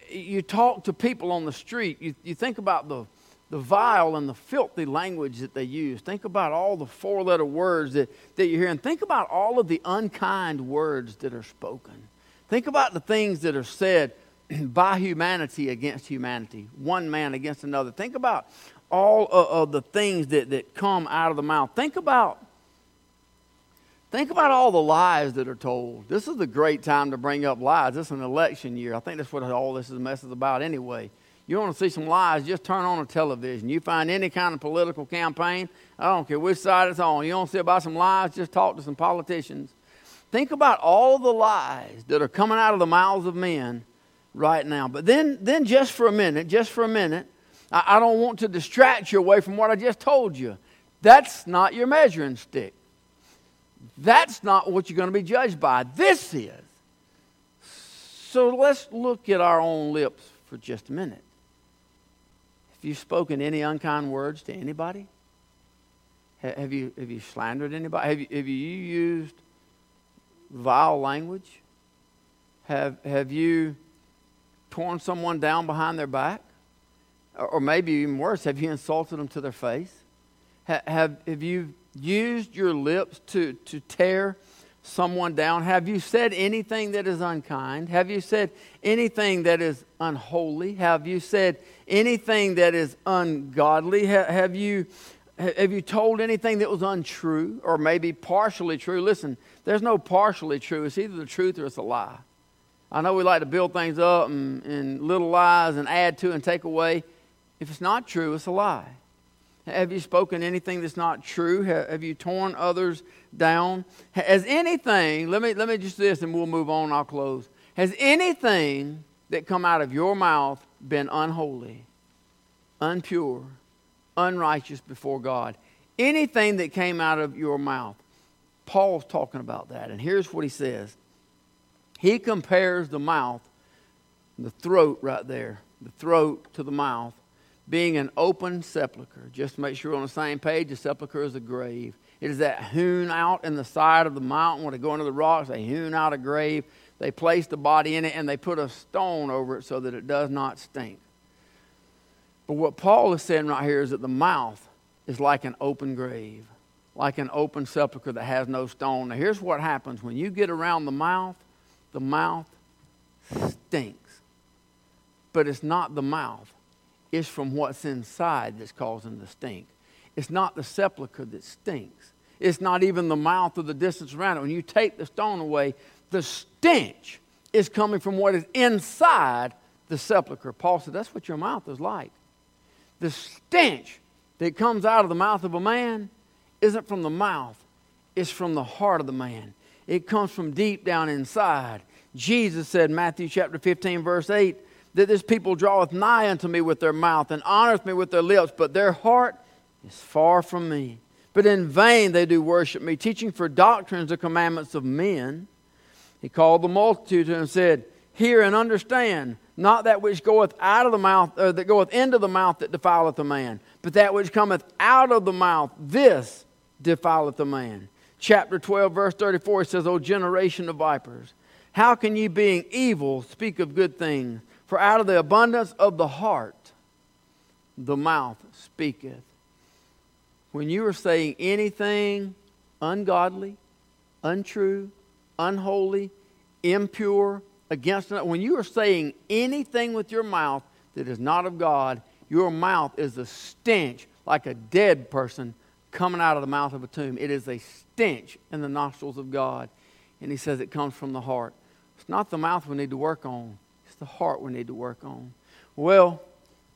You talk to people on the street, you, you think about the, the vile and the filthy language that they use. Think about all the four letter words that, that you hear, and think about all of the unkind words that are spoken. Think about the things that are said by humanity against humanity, one man against another. Think about all of, the things that, that come out of the mouth. Think about Think about all the lies that are told. This is a great time to bring up lies. This is an election year. I think that's what all this is mess is about anyway. You want to see some lies, just turn on a television. You find any kind of political campaign, I don't care which side it's on. You want to see about some lies, just talk to some politicians. Think about all the lies that are coming out of the mouths of men right now. But then, then just for a minute, just for a minute, I, I don't want to distract you away from what I just told you. That's not your measuring stick. That's not what you're going to be judged by. This is. So let's look at our own lips for just a minute. Have you spoken any unkind words to anybody? Have you, have you slandered anybody? Have you, have you used vile language? Have, have you torn someone down behind their back? Or, maybe even worse, have you insulted them to their face? Have, have, have you used your lips to, to tear someone down? Have you said anything that is unkind? Have you said anything that is unholy? Have you said anything that is ungodly? Have you, have you told anything that was untrue or maybe partially true? Listen, there's no partially true. It's either the truth or it's a lie. I know we like to build things up and, and little lies and add to and take away. If it's not true, it's a lie. Have you spoken anything that's not true? Have you torn others down? Has anything, let me, let me just do this and we'll move on, I'll close. Has anything that come out of your mouth been unholy, unpure, unrighteous before God? Anything that came out of your mouth. Paul's talking about that. And here's what he says He compares the mouth, the throat right there, the throat to the mouth being an open sepulchre. Just to make sure we're on the same page, a sepulchre is a grave. It is that hewn out in the side of the mountain when they go into the rocks, they hewn out a grave. They place the body in it and they put a stone over it so that it does not stink. But what Paul is saying right here is that the mouth is like an open grave, like an open sepulchre that has no stone. Now, here's what happens when you get around the mouth, the mouth stinks. But it's not the mouth, it's from what's inside that's causing the stink. It's not the sepulchre that stinks. It's not even the mouth or the distance around it. When you take the stone away, the stench is coming from what is inside the sepulchre. Paul said that's what your mouth is like. The stench that comes out of the mouth of a man isn't from the mouth, it's from the heart of the man. It comes from deep down inside. Jesus said, Matthew chapter 15, verse 8, that this people draweth nigh unto me with their mouth and honoreth me with their lips, but their heart is far from me. But in vain they do worship me, teaching for doctrines the commandments of men. He called the multitude to him and said, Hear and understand, not that which goeth out of the mouth, or that goeth into the mouth that defileth a man, but that which cometh out of the mouth, this defileth a man. Chapter 12, verse 34 says, O generation of vipers, how can ye, being evil, speak of good things? For out of the abundance of the heart, the mouth speaketh. When you are saying anything ungodly, untrue, unholy, impure, against when you are saying anything with your mouth that is not of God, your mouth is a stench like a dead person coming out of the mouth of a tomb. It is a stench in the nostrils of God. And he says it comes from the heart. It's not the mouth we need to work on it's the heart we need to work on. Well,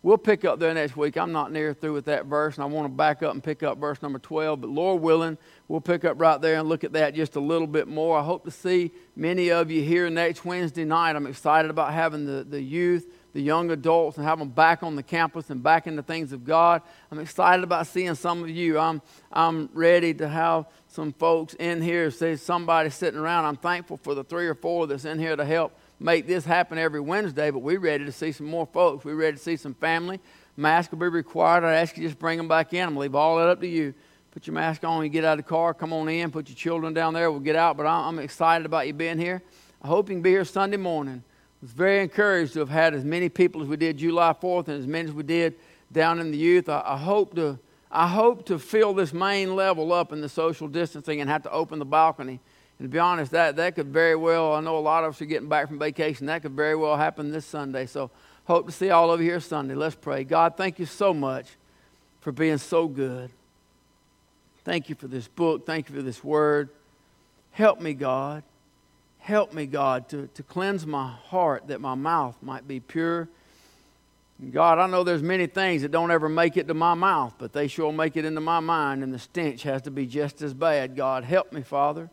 we'll pick up there next week. I'm not near through with that verse, and I want to back up and pick up verse number 12. But Lord willing, we'll pick up right there and look at that just a little bit more. I hope to see many of you here next Wednesday night. I'm excited about having the, the youth, the young adults, and have them back on the campus and back in the things of God. I'm excited about seeing some of you. I'm, I'm ready to have some folks in here. Say somebody sitting around. I'm thankful for the three or four that's in here to help make this happen every Wednesday, but we're ready to see some more folks. We're ready to see some family. Mask will be required. I ask you just bring them back in. I'm leave all that up to you. Put your mask on you get out of the car. Come on in. Put your children down there. We'll get out. But I'm excited about you being here. I hope you can be here Sunday morning. was very encouraged to have had as many people as we did July 4th and as many as we did down in the youth. I, I hope to I hope to fill this main level up in the social distancing and have to open the balcony. And to be honest, that, that could very well, I know a lot of us are getting back from vacation. That could very well happen this Sunday. So hope to see all of you here Sunday. Let's pray. God, thank you so much for being so good. Thank you for this book. Thank you for this word. Help me, God. Help me, God, to, to cleanse my heart that my mouth might be pure God, I know there's many things that don't ever make it to my mouth, but they sure make it into my mind, and the stench has to be just as bad. God, help me, Father.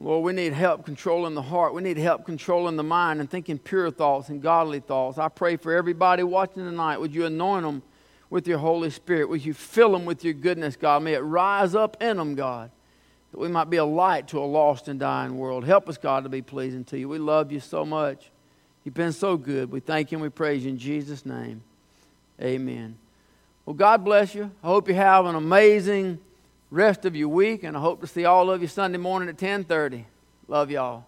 Lord, we need help controlling the heart. We need help controlling the mind and thinking pure thoughts and godly thoughts. I pray for everybody watching tonight. Would you anoint them with your Holy Spirit? Would you fill them with your goodness, God? May it rise up in them, God, that we might be a light to a lost and dying world. Help us, God, to be pleasing to you. We love you so much. You've been so good. We thank you and we praise you in Jesus' name. Amen. Well, God bless you. I hope you have an amazing rest of your week, and I hope to see all of you Sunday morning at 10:30. Love y'all.